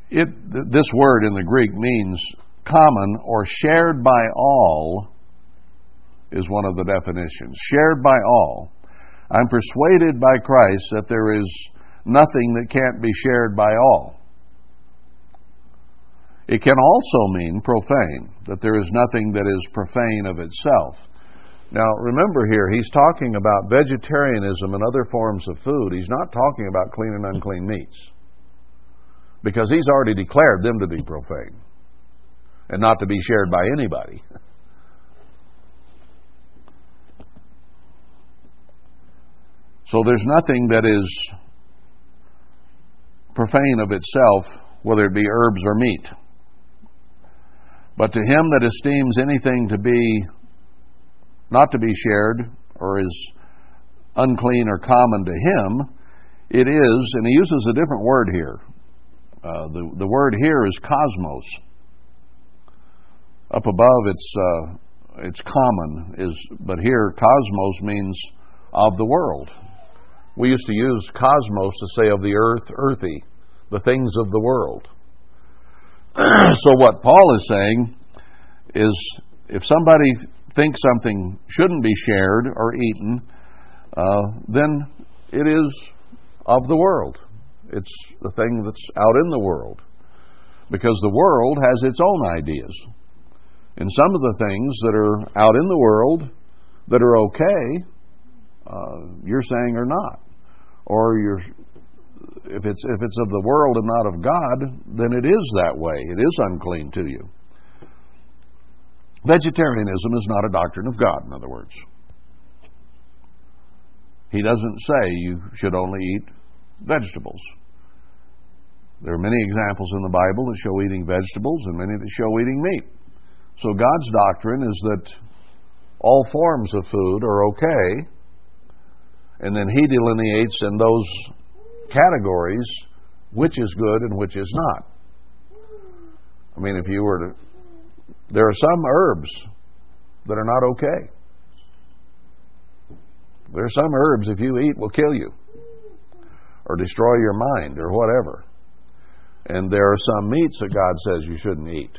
it, this word in the Greek means common or shared by all, is one of the definitions. Shared by all. I'm persuaded by Christ that there is nothing that can't be shared by all. It can also mean profane, that there is nothing that is profane of itself. Now, remember here, he's talking about vegetarianism and other forms of food. He's not talking about clean and unclean meats. Because he's already declared them to be profane and not to be shared by anybody. So there's nothing that is profane of itself, whether it be herbs or meat. But to him that esteems anything to be not to be shared or is unclean or common to him, it is, and he uses a different word here. Uh, the, the word here is cosmos. Up above, it's, uh, it's common, is, but here, cosmos means of the world. We used to use cosmos to say of the earth, earthy, the things of the world. so what Paul is saying is if somebody thinks something shouldn't be shared or eaten, uh, then it is of the world. It's the thing that's out in the world. Because the world has its own ideas. And some of the things that are out in the world that are okay, uh, you're saying are not. Or you're if it's if it's of the world and not of God, then it is that way. It is unclean to you. Vegetarianism is not a doctrine of God, in other words. He doesn't say you should only eat vegetables. There are many examples in the Bible that show eating vegetables and many that show eating meat. So God's doctrine is that all forms of food are okay, and then He delineates in those categories which is good and which is not. I mean, if you were to, there are some herbs that are not okay. There are some herbs, if you eat, will kill you or destroy your mind or whatever. And there are some meats that God says you shouldn't eat.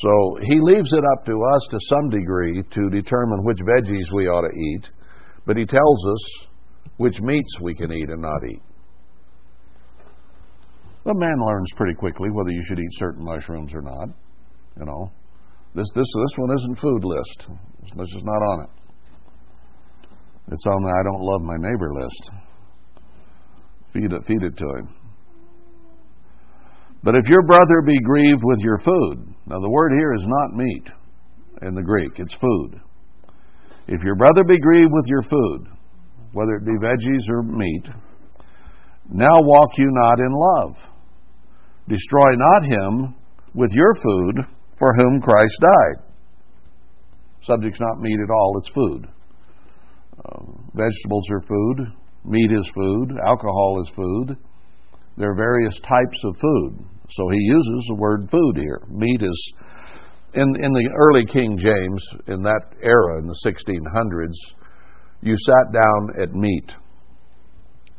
So he leaves it up to us to some degree to determine which veggies we ought to eat, but he tells us which meats we can eat and not eat. A man learns pretty quickly whether you should eat certain mushrooms or not. You know, this this this one isn't food list. This is not on it. It's on the I don't love my neighbor list. Feed it, feed it to him. But if your brother be grieved with your food, now the word here is not meat in the Greek, it's food. If your brother be grieved with your food, whether it be veggies or meat, now walk you not in love. Destroy not him with your food for whom Christ died. Subject's not meat at all, it's food. Uh, vegetables are food, meat is food, alcohol is food. There are various types of food. So he uses the word food here. Meat is, in, in the early King James, in that era, in the 1600s, you sat down at meat,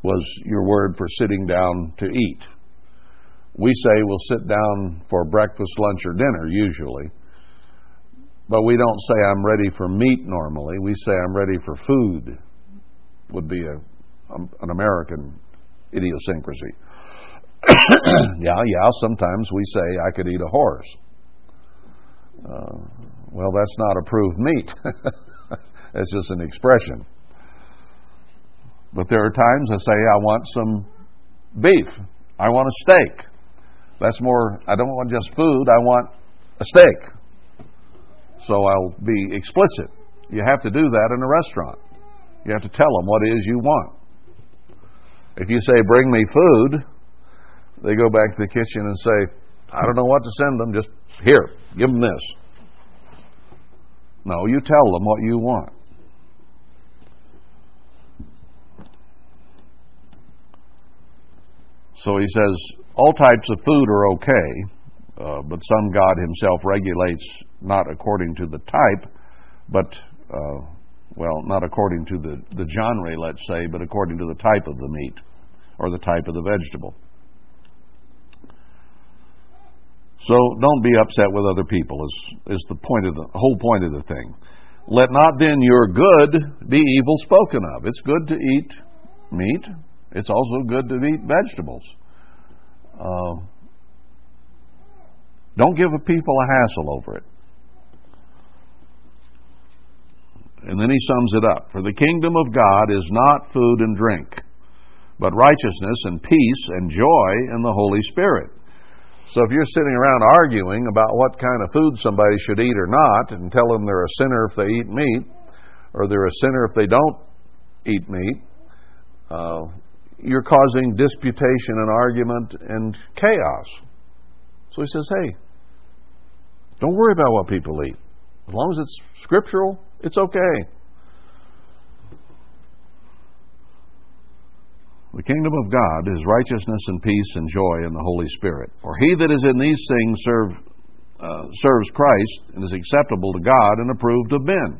was your word for sitting down to eat. We say we'll sit down for breakfast, lunch, or dinner, usually. But we don't say I'm ready for meat normally. We say I'm ready for food. would be a, um, an American idiosyncrasy. yeah, yeah, sometimes we say I could eat a horse. Uh, well, that's not approved meat. it's just an expression. But there are times I say I want some beef. I want a steak. That's more, I don't want just food, I want a steak. So I'll be explicit. You have to do that in a restaurant. You have to tell them what it is you want. If you say, bring me food, they go back to the kitchen and say, I don't know what to send them, just here, give them this. No, you tell them what you want. So he says, all types of food are okay, uh, but some God Himself regulates not according to the type, but, uh, well, not according to the, the genre, let's say, but according to the type of the meat or the type of the vegetable. So don't be upset with other people is, is the point of the whole point of the thing. Let not then your good be evil spoken of. It's good to eat meat. It's also good to eat vegetables. Uh, don't give a people a hassle over it. And then he sums it up. For the kingdom of God is not food and drink, but righteousness and peace and joy in the Holy Spirit. So if you're sitting around arguing about what kind of food somebody should eat or not, and tell them they're a sinner if they eat meat, or they're a sinner if they don't eat meat, uh, you're causing disputation and argument and chaos. So he says, hey, don't worry about what people eat. As long as it's scriptural, it's okay. The kingdom of God is righteousness and peace and joy in the Holy Spirit. For he that is in these things serve, uh, serves Christ and is acceptable to God and approved of men.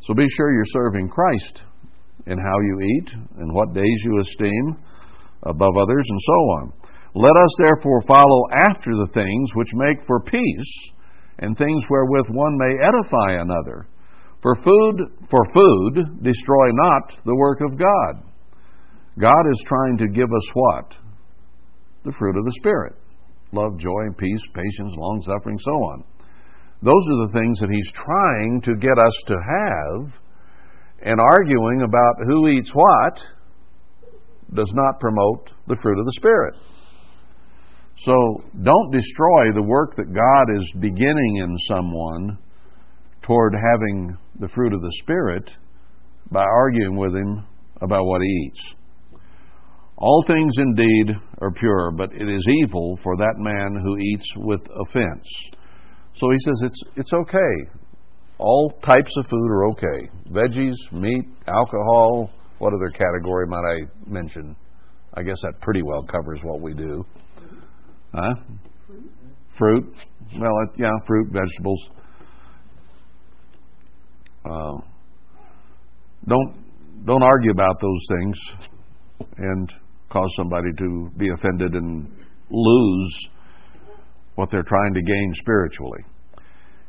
So be sure you're serving Christ in how you eat and what days you esteem above others and so on. Let us therefore follow after the things which make for peace and things wherewith one may edify another. For food, for food, destroy not the work of God. God is trying to give us what? The fruit of the Spirit love, joy, peace, patience, long suffering, so on. Those are the things that He's trying to get us to have, and arguing about who eats what does not promote the fruit of the Spirit. So don't destroy the work that God is beginning in someone toward having the fruit of the Spirit by arguing with him about what he eats. All things indeed are pure, but it is evil for that man who eats with offense. So he says it's, it's okay. All types of food are okay. Veggies, meat, alcohol, what other category might I mention? I guess that pretty well covers what we do. Huh? Fruit. Well, yeah, fruit, vegetables. Uh, don't don't argue about those things and cause somebody to be offended and lose what they're trying to gain spiritually.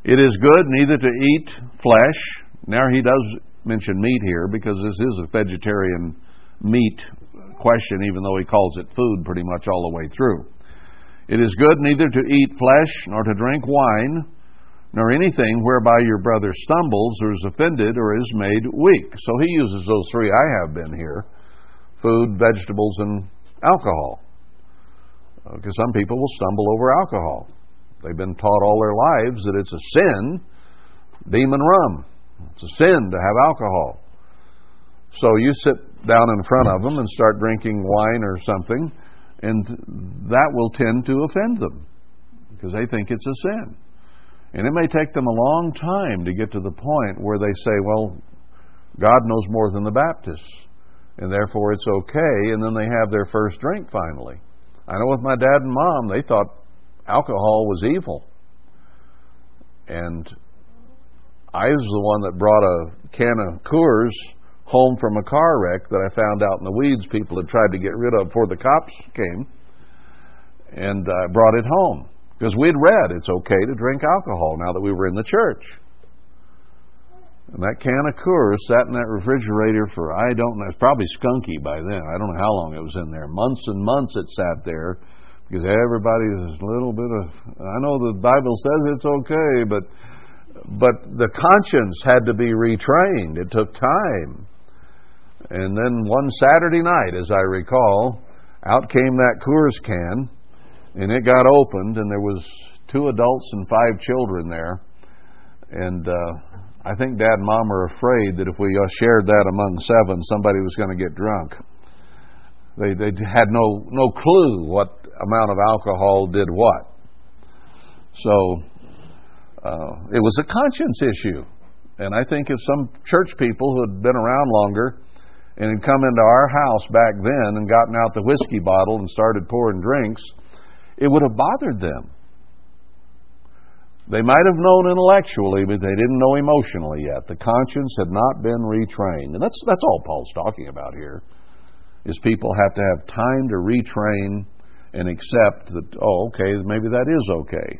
It is good neither to eat flesh. Now he does mention meat here because this is a vegetarian meat question, even though he calls it food pretty much all the way through. It is good neither to eat flesh nor to drink wine nor anything whereby your brother stumbles or is offended or is made weak. So he uses those three I have been here food, vegetables, and alcohol. Because some people will stumble over alcohol. They've been taught all their lives that it's a sin, demon rum. It's a sin to have alcohol. So you sit down in front of them and start drinking wine or something, and that will tend to offend them because they think it's a sin. And it may take them a long time to get to the point where they say, well, God knows more than the Baptists, and therefore it's okay, and then they have their first drink finally. I know with my dad and mom, they thought alcohol was evil. And I was the one that brought a can of Coors home from a car wreck that I found out in the weeds people had tried to get rid of before the cops came, and I brought it home. Because we'd read it's okay to drink alcohol now that we were in the church. And that can of Coors sat in that refrigerator for, I don't know, it's probably skunky by then. I don't know how long it was in there. Months and months it sat there because everybody is a little bit of, I know the Bible says it's okay, but, but the conscience had to be retrained. It took time. And then one Saturday night, as I recall, out came that Coors can, and it got opened, and there was two adults and five children there. And uh, I think Dad and Mom were afraid that if we uh, shared that among seven, somebody was going to get drunk. They they had no no clue what amount of alcohol did what. So uh, it was a conscience issue, and I think if some church people who had been around longer and had come into our house back then and gotten out the whiskey bottle and started pouring drinks, it would have bothered them. They might have known intellectually, but they didn't know emotionally yet. The conscience had not been retrained. And that's, that's all Paul's talking about here, is people have to have time to retrain and accept that, oh, okay, maybe that is okay.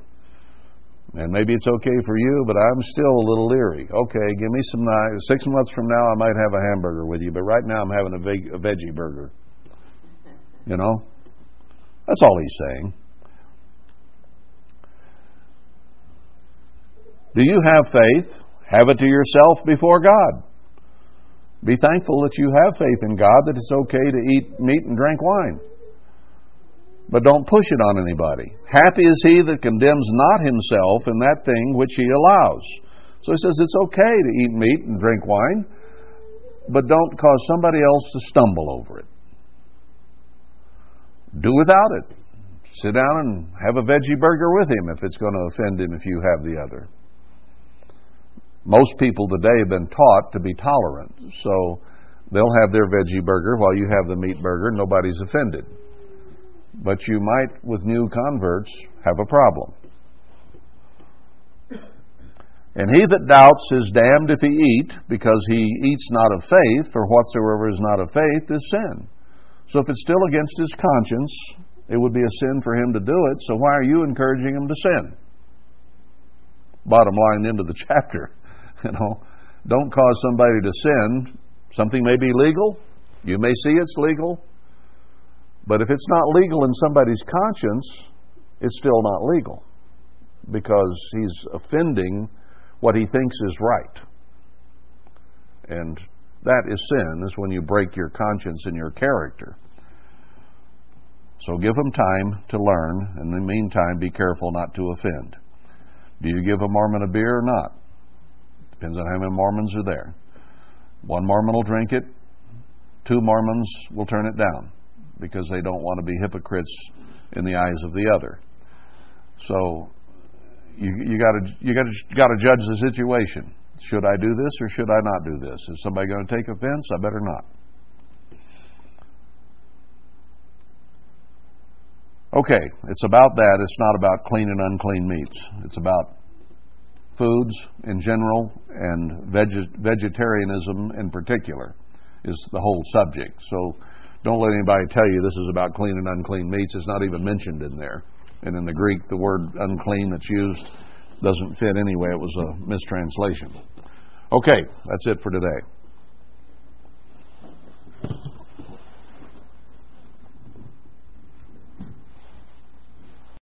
And maybe it's okay for you, but I'm still a little leery. Okay, give me some Six months from now, I might have a hamburger with you, but right now I'm having a, veg, a veggie burger. You know? That's all he's saying. Do you have faith? Have it to yourself before God. Be thankful that you have faith in God, that it's okay to eat meat and drink wine. But don't push it on anybody. Happy is he that condemns not himself in that thing which he allows. So he says it's okay to eat meat and drink wine, but don't cause somebody else to stumble over it. Do without it. Sit down and have a veggie burger with him if it's going to offend him if you have the other. Most people today have been taught to be tolerant, so they'll have their veggie burger while you have the meat burger. Nobody's offended. But you might, with new converts, have a problem. And he that doubts is damned if he eat, because he eats not of faith, for whatsoever is not of faith is sin. So if it's still against his conscience, it would be a sin for him to do it, so why are you encouraging him to sin? Bottom line end of the chapter. You know, don't cause somebody to sin. Something may be legal. You may see it's legal. But if it's not legal in somebody's conscience, it's still not legal because he's offending what he thinks is right. And that is sin, is when you break your conscience and your character. So give them time to learn. In the meantime, be careful not to offend. Do you give a Mormon a beer or not? Depends on how many Mormons are there. One Mormon will drink it, two Mormons will turn it down because they don't want to be hypocrites in the eyes of the other. So you you got to you got to got to judge the situation. Should I do this or should I not do this? Is somebody going to take offense? I better not. Okay, it's about that. It's not about clean and unclean meats. It's about foods in general and veg- vegetarianism in particular is the whole subject. So don't let anybody tell you this is about clean and unclean meats. It's not even mentioned in there. And in the Greek, the word unclean that's used doesn't fit anyway. It was a mistranslation. Okay, that's it for today.